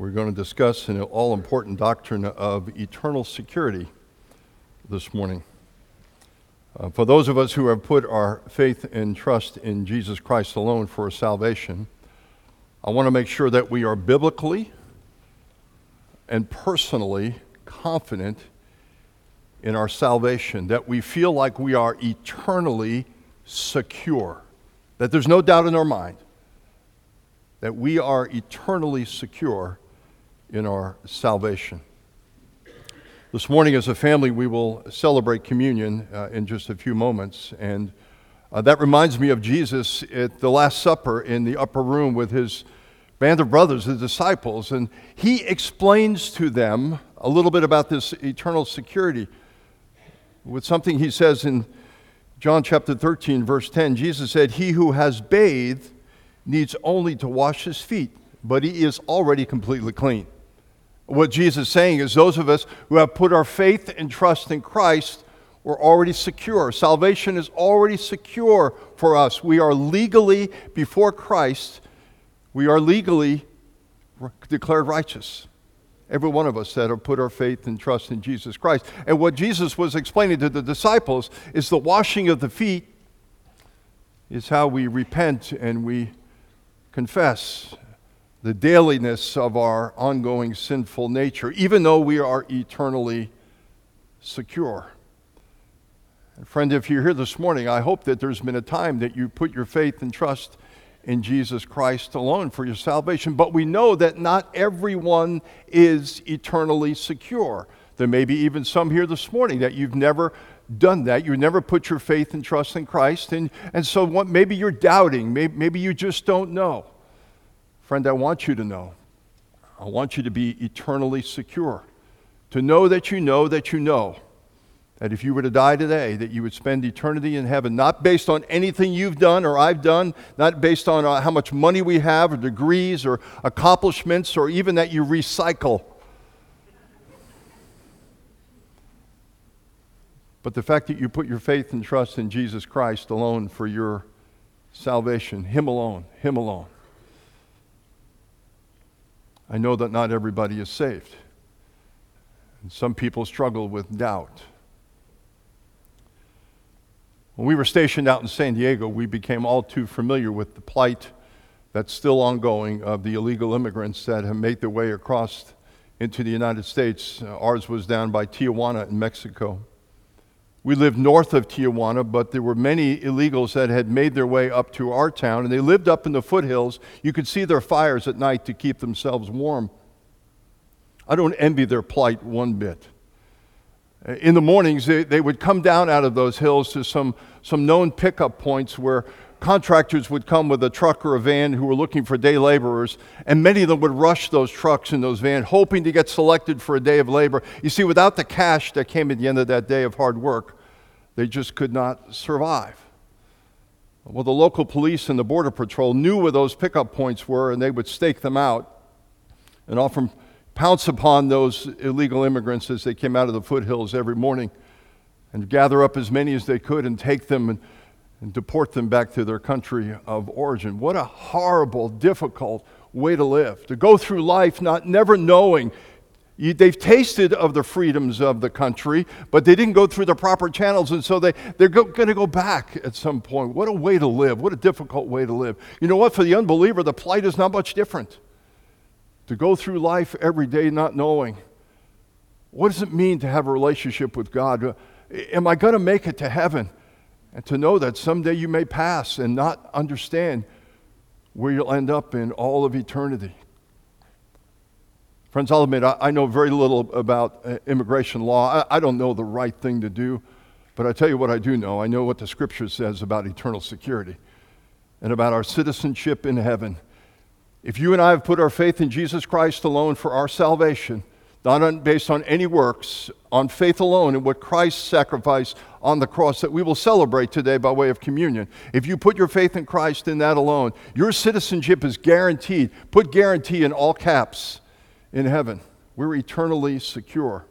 We're going to discuss an all important doctrine of eternal security this morning. Uh, for those of us who have put our faith and trust in Jesus Christ alone for salvation, I want to make sure that we are biblically and personally confident in our salvation, that we feel like we are eternally secure, that there's no doubt in our mind that we are eternally secure in our salvation. This morning, as a family, we will celebrate communion uh, in just a few moments. And uh, that reminds me of Jesus at the Last Supper in the upper room with his band of brothers, the disciples. And he explains to them a little bit about this eternal security with something he says in John chapter 13, verse 10. Jesus said, He who has bathed needs only to wash his feet, but he is already completely clean. What Jesus is saying is those of us who have put our faith and trust in Christ, we're already secure. Salvation is already secure for us. We are legally before Christ, we are legally declared righteous. Every one of us that have put our faith and trust in Jesus Christ. And what Jesus was explaining to the disciples is the washing of the feet is how we repent and we confess the dailiness of our ongoing sinful nature, even though we are eternally secure. And friend, if you're here this morning, I hope that there's been a time that you put your faith and trust in Jesus Christ alone for your salvation. But we know that not everyone is eternally secure. There may be even some here this morning that you've never done that. You've never put your faith and trust in Christ. And, and so what, maybe you're doubting. Maybe, maybe you just don't know. Friend, I want you to know. I want you to be eternally secure. To know that you know that you know that if you were to die today, that you would spend eternity in heaven, not based on anything you've done or I've done, not based on uh, how much money we have or degrees or accomplishments or even that you recycle. But the fact that you put your faith and trust in Jesus Christ alone for your salvation, Him alone, Him alone. I know that not everybody is saved. And some people struggle with doubt. When we were stationed out in San Diego, we became all too familiar with the plight that's still ongoing of the illegal immigrants that have made their way across into the United States. Uh, ours was down by Tijuana in Mexico. We lived north of Tijuana, but there were many illegals that had made their way up to our town, and they lived up in the foothills. You could see their fires at night to keep themselves warm. I don't envy their plight one bit. In the mornings, they, they would come down out of those hills to some, some known pickup points where contractors would come with a truck or a van who were looking for day laborers, and many of them would rush those trucks and those vans, hoping to get selected for a day of labor. You see, without the cash that came at the end of that day of hard work, they just could not survive. Well, the local police and the Border Patrol knew where those pickup points were, and they would stake them out and often pounce upon those illegal immigrants as they came out of the foothills every morning and gather up as many as they could and take them and and deport them back to their country of origin. What a horrible, difficult way to live. To go through life not never knowing they've tasted of the freedoms of the country, but they didn't go through the proper channels, and so they, they're going to go back at some point. What a way to live. What a difficult way to live. You know what? For the unbeliever, the plight is not much different. To go through life every day not knowing. What does it mean to have a relationship with God? Uh, am I going to make it to heaven? And to know that someday you may pass and not understand where you'll end up in all of eternity. Friends, I'll admit, I, I know very little about uh, immigration law. I, I don't know the right thing to do, but I tell you what I do know. I know what the scripture says about eternal security and about our citizenship in heaven. If you and I have put our faith in Jesus Christ alone for our salvation, not on, based on any works, on faith alone and what Christ sacrificed on the cross that we will celebrate today by way of communion. If you put your faith in Christ in that alone, your citizenship is guaranteed. Put guarantee in all caps in heaven. We're eternally secure.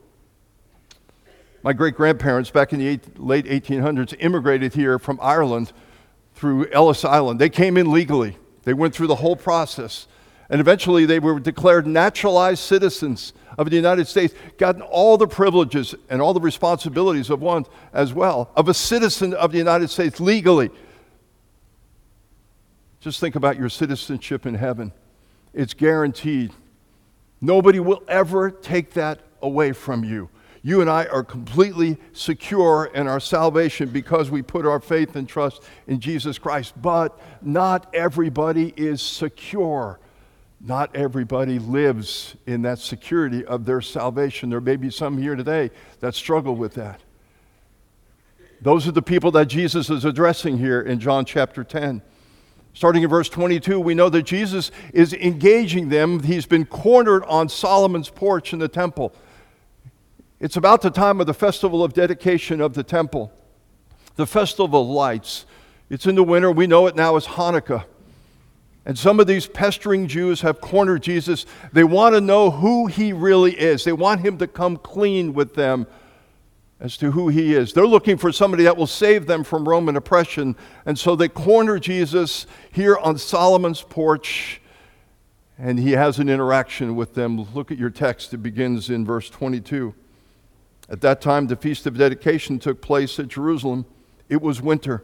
My great grandparents back in the eight, late 1800s immigrated here from Ireland through Ellis Island. They came in legally, they went through the whole process. And eventually they were declared naturalized citizens of the United States, gotten all the privileges and all the responsibilities of one as well, of a citizen of the United States legally. Just think about your citizenship in heaven. It's guaranteed. Nobody will ever take that away from you. You and I are completely secure in our salvation because we put our faith and trust in Jesus Christ. But not everybody is secure. Not everybody lives in that security of their salvation. There may be some here today that struggle with that. Those are the people that Jesus is addressing here in John chapter 10. Starting in verse 22, we know that Jesus is engaging them. He's been cornered on Solomon's porch in the temple. It's about the time of the festival of dedication of the temple, the festival of lights. It's in the winter. We know it now as Hanukkah. And some of these pestering Jews have cornered Jesus. They want to know who he really is. They want him to come clean with them as to who he is. They're looking for somebody that will save them from Roman oppression. And so they corner Jesus here on Solomon's porch, and he has an interaction with them. Look at your text, it begins in verse 22. At that time, the Feast of Dedication took place at Jerusalem. It was winter.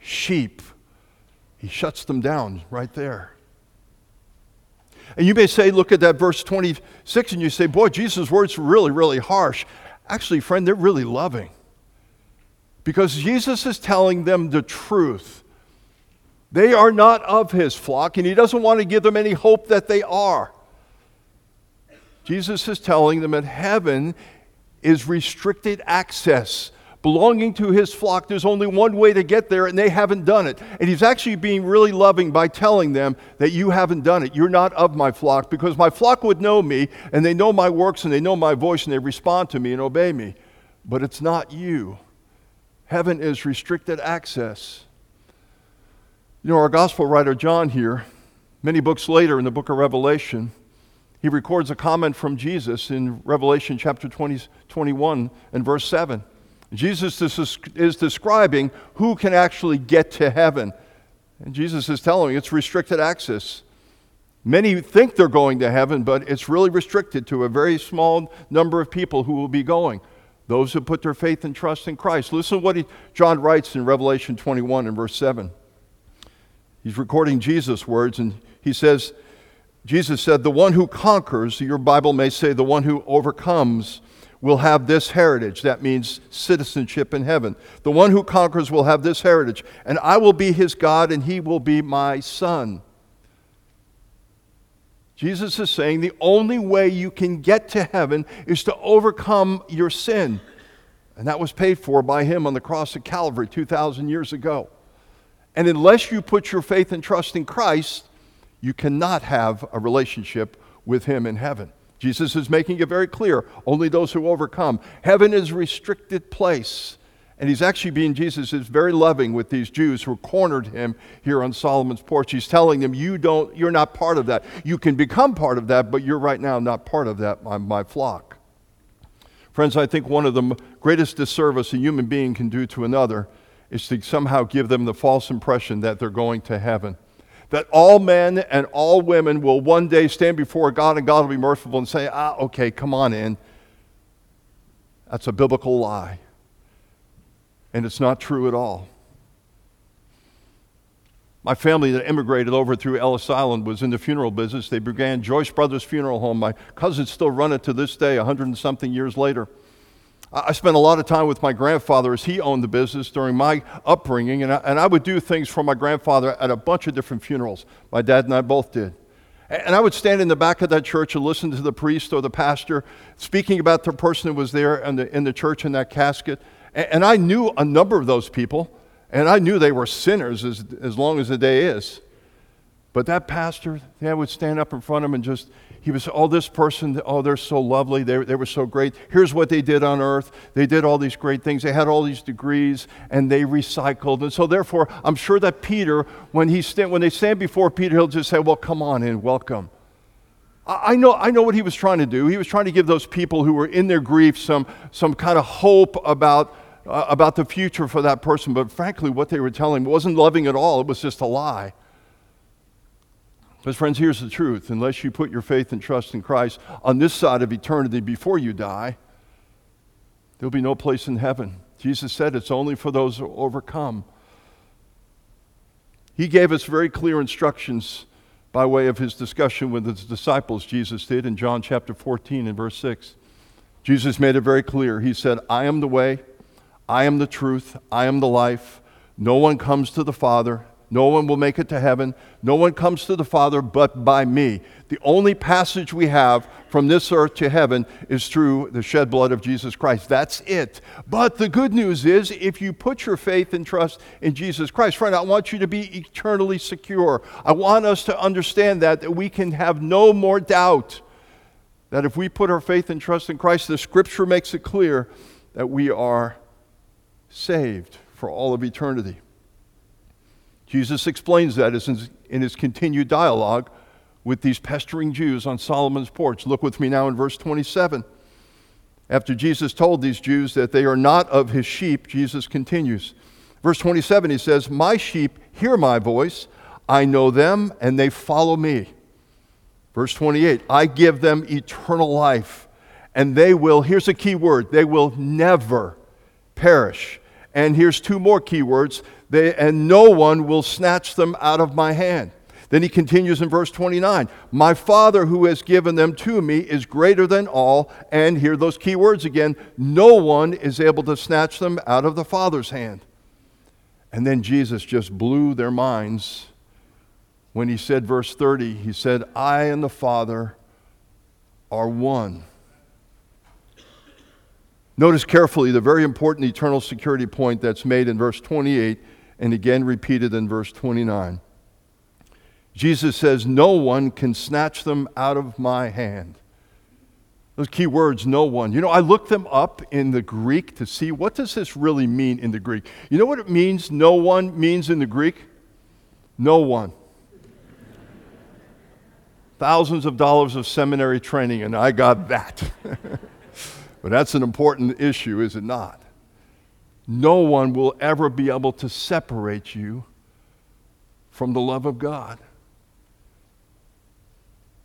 sheep. He shuts them down right there. And you may say, look at that verse 26, and you say, boy, Jesus' words are really, really harsh. Actually, friend, they're really loving. Because Jesus is telling them the truth. They are not of his flock, and he doesn't want to give them any hope that they are. Jesus is telling them that heaven is restricted access. Belonging to his flock, there's only one way to get there, and they haven't done it. And he's actually being really loving by telling them that you haven't done it. You're not of my flock, because my flock would know me, and they know my works, and they know my voice, and they respond to me and obey me. But it's not you. Heaven is restricted access. You know, our gospel writer John here, many books later in the book of Revelation, he records a comment from Jesus in Revelation chapter 20, 21 and verse 7. Jesus is, describing who can actually get to heaven. And Jesus is telling me it's restricted access. Many think they're going to heaven, but it's really restricted to a very small number of people who will be going. Those who put their faith and trust in Christ. Listen to what he, John writes in Revelation 21 and verse 7. He's recording Jesus' words, and he says, Jesus said, The one who conquers, your Bible may say, the one who overcomes, will have this heritage. That means citizenship in heaven. The one who conquers will have this heritage, and I will be his God, and he will be my son. Jesus is saying the only way you can get to heaven is to overcome your sin. And that was paid for by him on the cross of Calvary 2,000 years ago. And unless you put your faith and trust in Christ, you cannot have a relationship with him in heaven. Jesus is making it very clear only those who overcome. Heaven is a restricted place. And he's actually being, Jesus is very loving with these Jews who cornered him here on Solomon's porch. He's telling them, you don't, you're not part of that. You can become part of that, but you're right now not part of that, my, my flock. Friends, I think one of the greatest disservice a human being can do to another is to somehow give them the false impression that they're going to heaven that all men and all women will one day stand before God and God will be merciful and say, ah, okay, come on in. That's a biblical lie. And it's not true at all. My family that immigrated over through Ellis Island was in the funeral business. They began Joyce Brothers Funeral Home. My cousins still run it to this day, a hundred and something years later. I spent a lot of time with my grandfather as he owned the business during my upbringing, and I, and I would do things for my grandfather at a bunch of different funerals. My dad and I both did. And I would stand in the back of that church and listen to the priest or the pastor speaking about the person who was there in the, in the church in that casket. And I knew a number of those people, and I knew they were sinners as, as long as the day is. But that pastor, they would stand up in front of him and just, he was, oh, this person, oh, they're so lovely. They, they were so great. Here's what they did on earth. They did all these great things. They had all these degrees and they recycled. And so, therefore, I'm sure that Peter, when, he stand, when they stand before Peter, he'll just say, well, come on in, welcome. I know, I know what he was trying to do. He was trying to give those people who were in their grief some, some kind of hope about, uh, about the future for that person. But frankly, what they were telling wasn't loving at all, it was just a lie. Because, friends, here's the truth unless you put your faith and trust in Christ on this side of eternity before you die, there'll be no place in heaven. Jesus said it's only for those who overcome. He gave us very clear instructions by way of his discussion with his disciples, Jesus did in John chapter 14 and verse 6. Jesus made it very clear. He said, I am the way, I am the truth, I am the life. No one comes to the Father no one will make it to heaven. No one comes to the Father but by me. The only passage we have from this earth to heaven is through the shed blood of Jesus Christ. That's it. But the good news is if you put your faith and trust in Jesus Christ, friend, I want you to be eternally secure. I want us to understand that, that we can have no more doubt that if we put our faith and trust in Christ, the scripture makes it clear that we are saved for all of eternity. Jesus explains that in his continued dialogue with these pestering Jews on Solomon's porch. Look with me now in verse 27. After Jesus told these Jews that they are not of his sheep, Jesus continues. Verse 27, he says, My sheep hear my voice. I know them, and they follow me. Verse 28, I give them eternal life, and they will, here's a key word, they will never perish. And here's two more key words they, and no one will snatch them out of my hand. Then he continues in verse 29 My Father who has given them to me is greater than all. And hear those key words again no one is able to snatch them out of the Father's hand. And then Jesus just blew their minds when he said, verse 30, he said, I and the Father are one. Notice carefully the very important eternal security point that's made in verse 28 and again repeated in verse 29. Jesus says, No one can snatch them out of my hand. Those key words, no one. You know, I looked them up in the Greek to see what does this really mean in the Greek. You know what it means, no one means in the Greek? No one. Thousands of dollars of seminary training, and I got that. but that's an important issue, is it not? No one will ever be able to separate you from the love of God.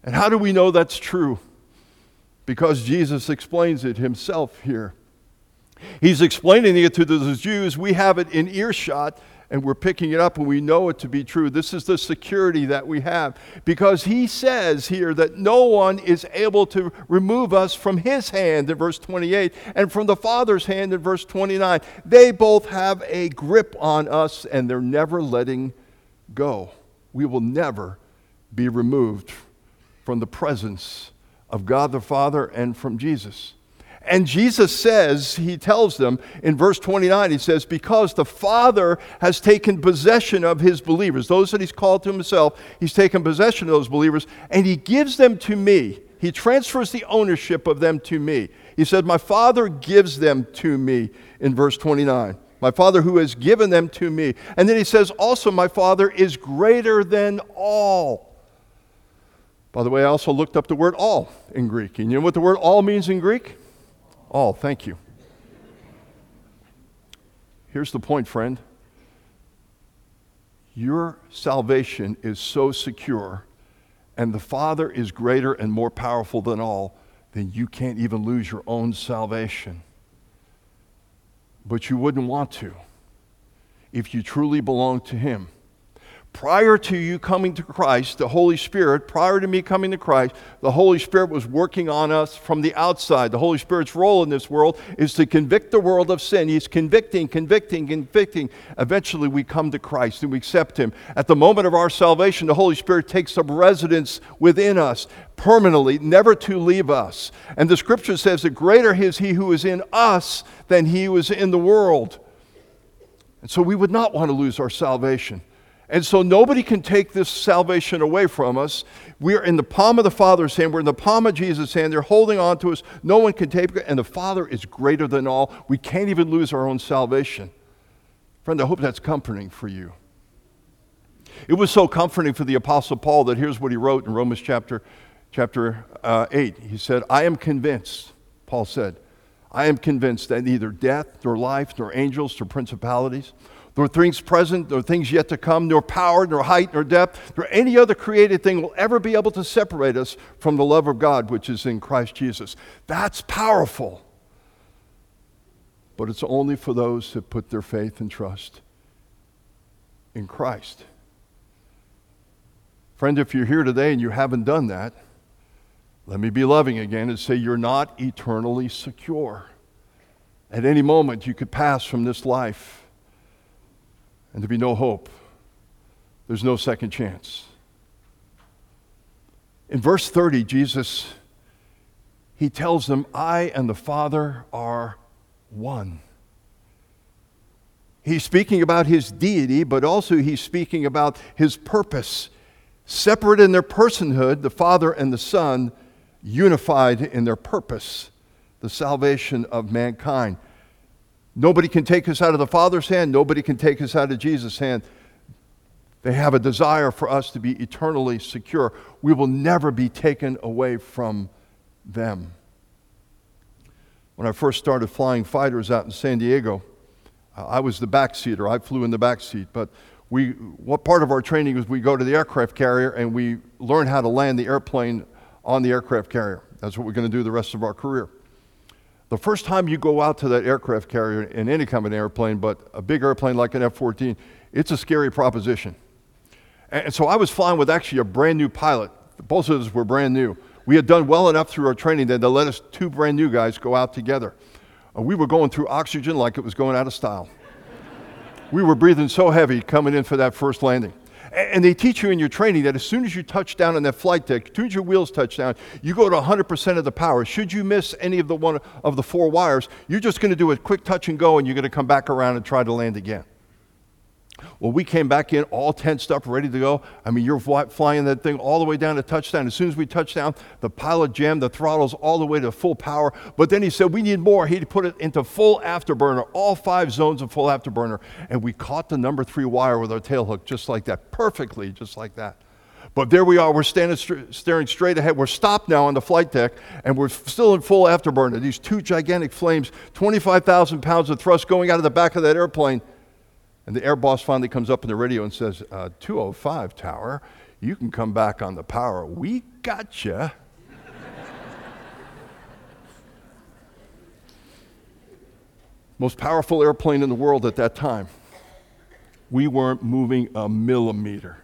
And how do we know that's true? Because Jesus explains it himself here. He's explaining it to the Jews. We have it in earshot and we're picking it up and we know it to be true. This is the security that we have because he says here that no one is able to remove us from his hand in verse 28 and from the Father's hand in verse 29. They both have a grip on us and they're never letting go. We will never be removed from the presence of God the Father and from Jesus. And Jesus says, he tells them in verse 29, he says, Because the Father has taken possession of his believers, those that he's called to himself, he's taken possession of those believers, and he gives them to me. He transfers the ownership of them to me. He said, My Father gives them to me in verse 29. My Father who has given them to me. And then he says, Also, my Father is greater than all. By the way, I also looked up the word all in Greek. And you know what the word all means in Greek? All, thank you. Here's the point, friend. Your salvation is so secure, and the Father is greater and more powerful than all, then you can't even lose your own salvation. But you wouldn't want to if you truly belong to Him prior to you coming to Christ, the Holy Spirit, prior to me coming to Christ, the Holy Spirit was working on us from the outside. The Holy Spirit's role in this world is to convict the world of sin. He's convicting, convicting, convicting. Eventually, we come to Christ and we accept Him. At the moment of our salvation, the Holy Spirit takes up residence within us permanently, never to leave us. And the scripture says that greater is He who is in us than He who is in the world. And so we would not want to lose our salvation. And so nobody can take this salvation away from us. We are in the palm of the Father's hand. We're in the palm of Jesus' hand. They're holding on to us. No one can take it. And the Father is greater than all. We can't even lose our own salvation. Friend, I hope that's comforting for you. It was so comforting for the Apostle Paul that here's what he wrote in Romans chapter, chapter uh, 8. He said, I am convinced, Paul said, I am convinced that neither death, nor life, nor angels, nor principalities, nor things present, nor things yet to come, nor power, nor height, nor depth, nor any other created thing will ever be able to separate us from the love of God which is in Christ Jesus. That's powerful. But it's only for those that put their faith and trust in Christ. Friend, if you're here today and you haven't done that, let me be loving again and say you're not eternally secure. At any moment, you could pass from this life and there be no hope. There's no second chance. In verse 30, Jesus he tells them, I and the Father are one. He's speaking about his deity, but also he's speaking about his purpose. Separate in their personhood, the Father and the Son, unified in their purpose, the salvation of mankind. Nobody can take us out of the Father's hand. Nobody can take us out of Jesus' hand. They have a desire for us to be eternally secure. We will never be taken away from them. When I first started flying fighters out in San Diego, I was the backseater. I flew in the backseat. But we, what part of our training was we go to the aircraft carrier and we learn how to land the airplane on the aircraft carrier. That's what we're going to do the rest of our career. The first time you go out to that aircraft carrier in any kind of an airplane, but a big airplane like an F 14, it's a scary proposition. And so I was flying with actually a brand new pilot. Both of us were brand new. We had done well enough through our training that they let us, two brand new guys, go out together. Uh, we were going through oxygen like it was going out of style. we were breathing so heavy coming in for that first landing. And they teach you in your training that as soon as you touch down on that flight deck, as soon as your wheels touch down, you go to 100% of the power. Should you miss any of the one of the four wires, you're just going to do a quick touch and go, and you're going to come back around and try to land again. Well, we came back in all tensed up, ready to go. I mean, you're flying that thing all the way down to touchdown. As soon as we touched down, the pilot jammed the throttles all the way to full power. But then he said, We need more. He put it into full afterburner, all five zones of full afterburner. And we caught the number three wire with our tail hook just like that, perfectly, just like that. But there we are, we're standing st- staring straight ahead. We're stopped now on the flight deck, and we're still in full afterburner. These two gigantic flames, 25,000 pounds of thrust going out of the back of that airplane. And the air boss finally comes up in the radio and says, uh, 205 Tower, you can come back on the power. We gotcha. Most powerful airplane in the world at that time. We weren't moving a millimeter.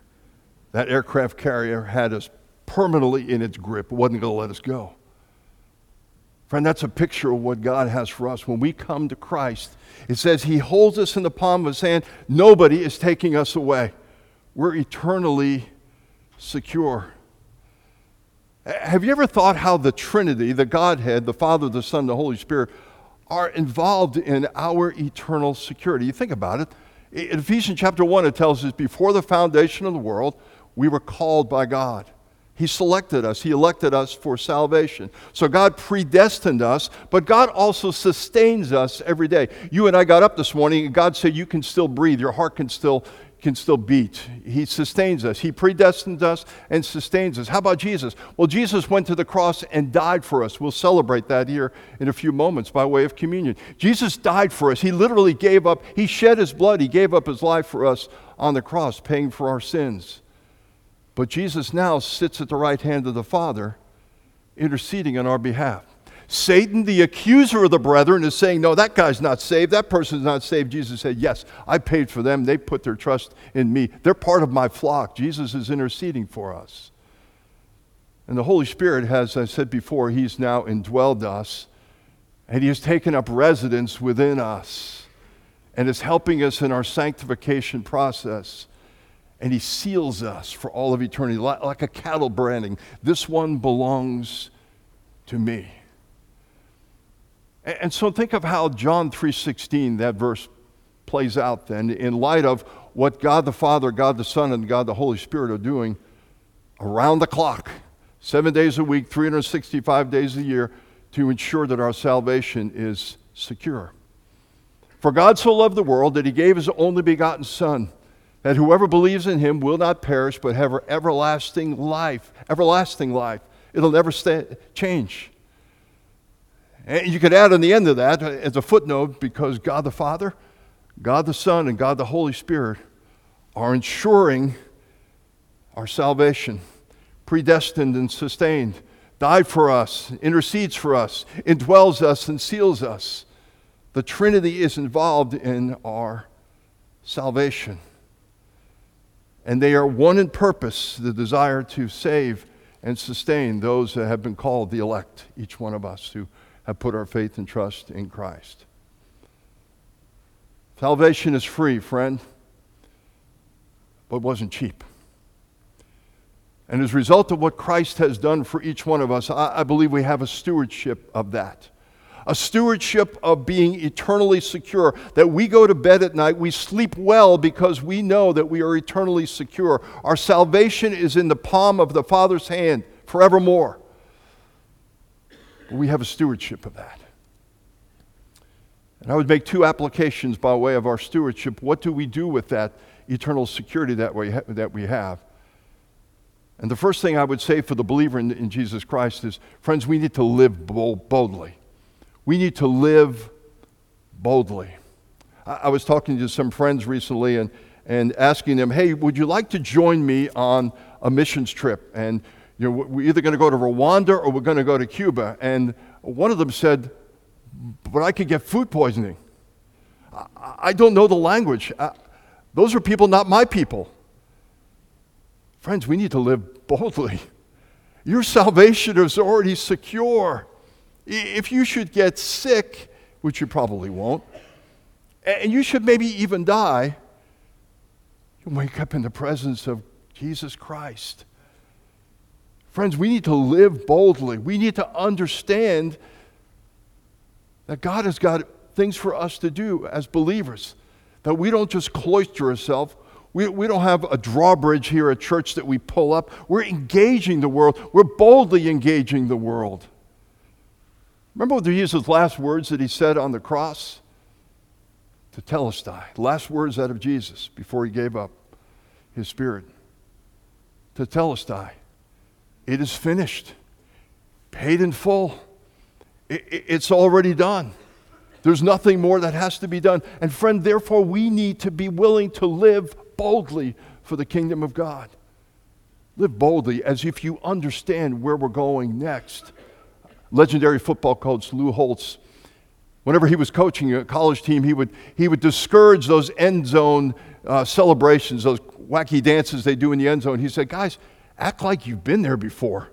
That aircraft carrier had us permanently in its grip, it wasn't going to let us go. Friend, that's a picture of what God has for us. When we come to Christ, it says He holds us in the palm of His hand. Nobody is taking us away. We're eternally secure. Have you ever thought how the Trinity, the Godhead, the Father, the Son, the Holy Spirit, are involved in our eternal security? You think about it. In Ephesians chapter 1, it tells us before the foundation of the world, we were called by God. He selected us, He elected us for salvation. So God predestined us, but God also sustains us every day. You and I got up this morning, and God said, You can still breathe, your heart can still. Can still beat. He sustains us. He predestines us and sustains us. How about Jesus? Well, Jesus went to the cross and died for us. We'll celebrate that here in a few moments by way of communion. Jesus died for us. He literally gave up, He shed His blood, He gave up His life for us on the cross, paying for our sins. But Jesus now sits at the right hand of the Father, interceding on our behalf. Satan, the accuser of the brethren, is saying, No, that guy's not saved. That person's not saved. Jesus said, Yes, I paid for them. They put their trust in me. They're part of my flock. Jesus is interceding for us. And the Holy Spirit has, as I said before, He's now indwelled us, and He has taken up residence within us, and is helping us in our sanctification process and he seals us for all of eternity like, a cattle branding. This one belongs to me. And, so think of how John 3:16 that verse plays out then in light of what God the Father, God the Son, and God the Holy Spirit are doing around the clock, seven days a week, 365 days a year, to ensure that our salvation is secure. For God so loved the world that he gave his only begotten Son, that whoever believes in him will not perish but have everlasting life. Everlasting life. It'll never change. And you could add on the end of that uh, as a footnote because God the Father, God the Son, and God the Holy Spirit are ensuring our salvation, predestined and sustained, died for us, intercedes for us, indwells us, and seals us. The Trinity is involved in our salvation. And they are one in purpose the desire to save and sustain those that have been called the elect, each one of us who have put our faith and trust in Christ. Salvation is free, friend, but wasn't cheap. And as a result of what Christ has done for each one of us, I, I believe we have a stewardship of that a stewardship of being eternally secure. That we go to bed at night, we sleep well because we know that we are eternally secure. Our salvation is in the palm of the Father's hand forevermore. We have a stewardship of that. And I would make two applications by way of our stewardship. What do we do with that eternal security that we, ha- that we have? And the first thing I would say for the believer in, in Jesus Christ is friends, we need to live boldly. We need to live boldly. I, I was talking to some friends recently and, and asking them, hey, would you like to join me on a missions trip? And you know, we're either going to go to Rwanda or we're going to go to Cuba. And one of them said, but I could get food poisoning. I, I don't know the language. I, those are people, not my people. Friends, we need to live boldly. Your salvation is already secure. If you should get sick, which you probably won't, and you should maybe even die, you wake up in the presence of Jesus Christ. Friends, we need to live boldly. We need to understand that God has got things for us to do as believers, that we don't just cloister ourselves. We, we don't have a drawbridge here at church that we pull up. We're engaging the world. We're boldly engaging the world. Remember what Jesus' last words that he said on the cross? To tell us, Tetelestai. Last words out of Jesus before he gave up his spirit. To tell us, Tetelestai. It is finished. Paid in full. it's already done. There's nothing more that has to be done. And friend, therefore, we need to be willing to live boldly for the kingdom of God. Live boldly as if you understand where we're going next legendary football coach Lou Holtz, whenever he was coaching a college team, he would, he would discourage those end zone uh, celebrations, those wacky dances they do in the end zone. He said, Guys, act like you've been there before.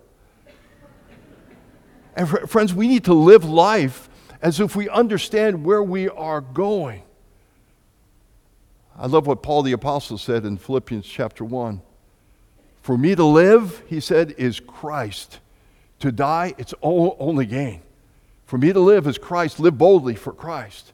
And fr- friends, we need to live life as if we understand where we are going. I love what Paul the Apostle said in Philippians chapter 1. For me to live, he said, is Christ to die, it's all, only gain. For me to live is Christ, live boldly for Christ.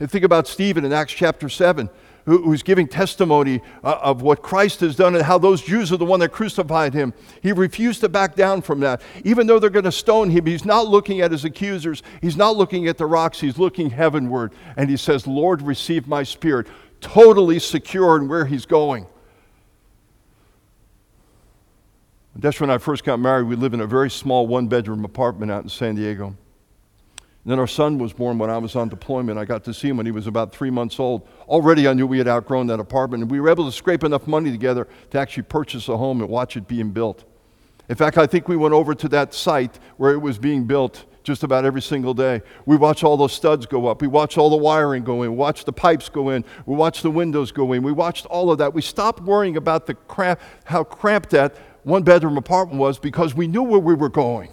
And think about Stephen in Acts chapter 7, who's giving testimony uh, of what Christ has done and how those Jews are the one that crucified him. He refused to back down from that. Even though they're going to stone him, he's not looking at his accusers, he's not looking at the rocks, he's looking heavenward. And he says, Lord, receive my spirit. Totally secure in where he's going. That's when I first got married. We lived in a very small one bedroom apartment out in San Diego. And then our son was born when I was on deployment. I got to see him when he was about three months old. Already I knew we had outgrown that apartment, and we were able to scrape enough money together to actually purchase a home and watch it being built. In fact, I think we went over to that site where it was being built just about every single day. We watched all those studs go up. We watched all the wiring go in. We watched the pipes go in. We watched the windows go in. We watched all of that. We stopped worrying about the cramp, how cramped that one bedroom apartment was because we knew where we were going.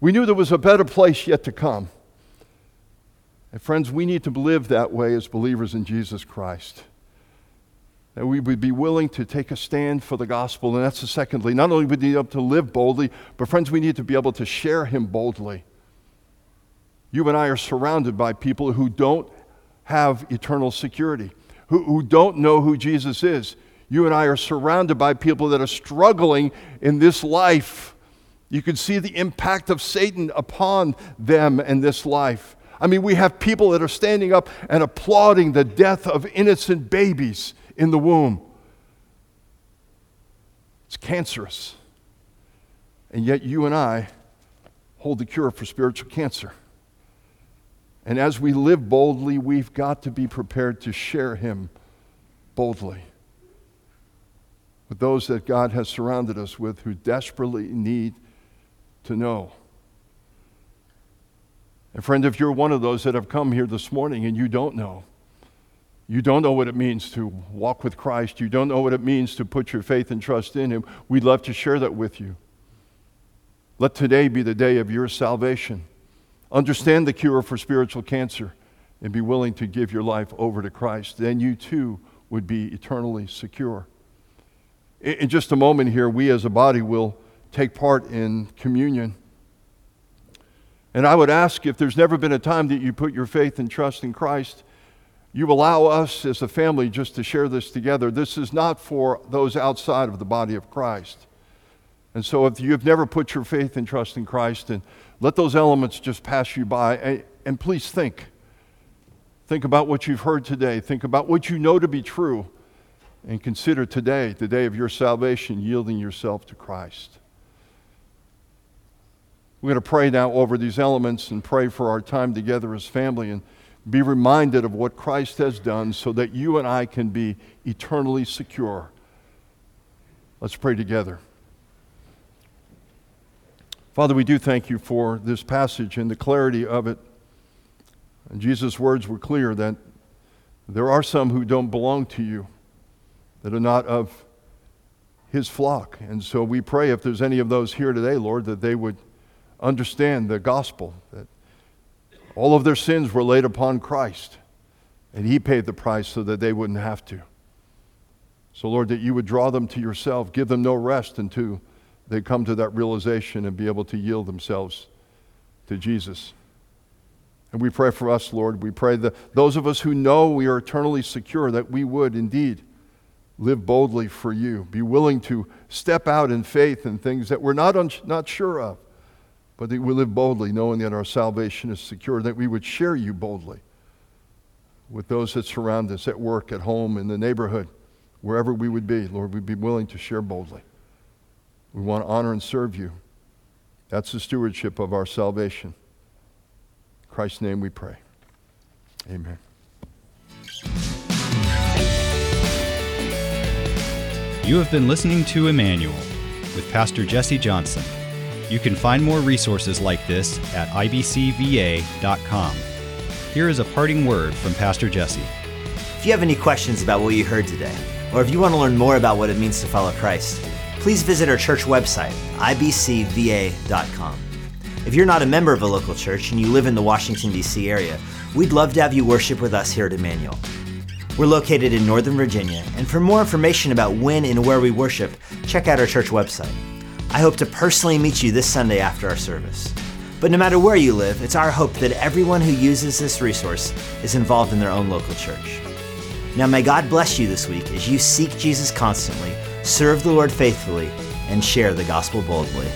We knew there was a better place yet to come. And friends, we need to live that way as believers in Jesus Christ. That we would be willing to take a stand for the gospel. And that's the secondly. Not only would we need to live boldly, but friends, we need to be able to share him boldly. You and I are surrounded by people who don't have eternal security who, who don't know who Jesus is. You and I are surrounded by people that are struggling in this life. You can see the impact of Satan upon them in this life. I mean, we have people that are standing up and applauding the death of innocent babies in the womb. It's cancerous. And yet, you and I hold the cure for spiritual cancer. And as we live boldly, we've got to be prepared to share Him boldly with those that God has surrounded us with who desperately need to know. And, friend, if you're one of those that have come here this morning and you don't know, you don't know what it means to walk with Christ, you don't know what it means to put your faith and trust in Him, we'd love to share that with you. Let today be the day of your salvation. Understand the cure for spiritual cancer and be willing to give your life over to Christ. Then you too would be eternally secure. In just a moment here, we as a body will take part in communion. And I would ask if there's never been a time that you put your faith and trust in Christ, you allow us as a family just to share this together. This is not for those outside of the body of Christ. And so if you've never put your faith and trust in Christ, and let those elements just pass you by, and, and please think. Think about what you've heard today. Think about what you know to be true. And consider today, the day of your salvation, yielding yourself to Christ. We're going to pray now over these elements and pray for our time together as family and be reminded of what Christ has done so that you and I can be eternally secure. Let's pray together. Father, we do thank you for this passage and the clarity of it. And Jesus' words were clear that there are some who don't belong to you, that are not of his flock. And so we pray if there's any of those here today, Lord, that they would understand the gospel that all of their sins were laid upon Christ, and He paid the price so that they wouldn't have to. So, Lord, that you would draw them to yourself, give them no rest until they come to that realization and be able to yield themselves to Jesus. And we pray for us, Lord. We pray that those of us who know we are eternally secure, that we would indeed live boldly for you, be willing to step out in faith in things that we're not, un- not sure of but that we live boldly, knowing that our salvation is secure, that we would share you boldly with those that surround us at work, at home, in the neighborhood, wherever we would be. Lord, we'd be willing to share boldly. We want to honor and serve you. That's the stewardship of our salvation. In Christ's name we pray. Amen. You have been listening to Immanuel with Pastor Jesse Johnson. You can find more resources like this at ibcva.com. Here is a parting word from Pastor Jesse. If you have any questions about what you heard today, or if you want to learn more about what it means to follow Christ, please visit our church website, ibcva.com. If you're not a member of a local church and you live in the Washington, D.C. area, we'd love to have you worship with us here at Immanuel. We're located in Northern Virginia, and for more information about when and where we worship, check out our church website. I hope to personally meet you this Sunday after our service. But no matter where you live, it's our hope that everyone who uses this resource is involved in their own local church. Now, may God bless you this week as you seek Jesus constantly, serve the Lord faithfully, and share the gospel boldly.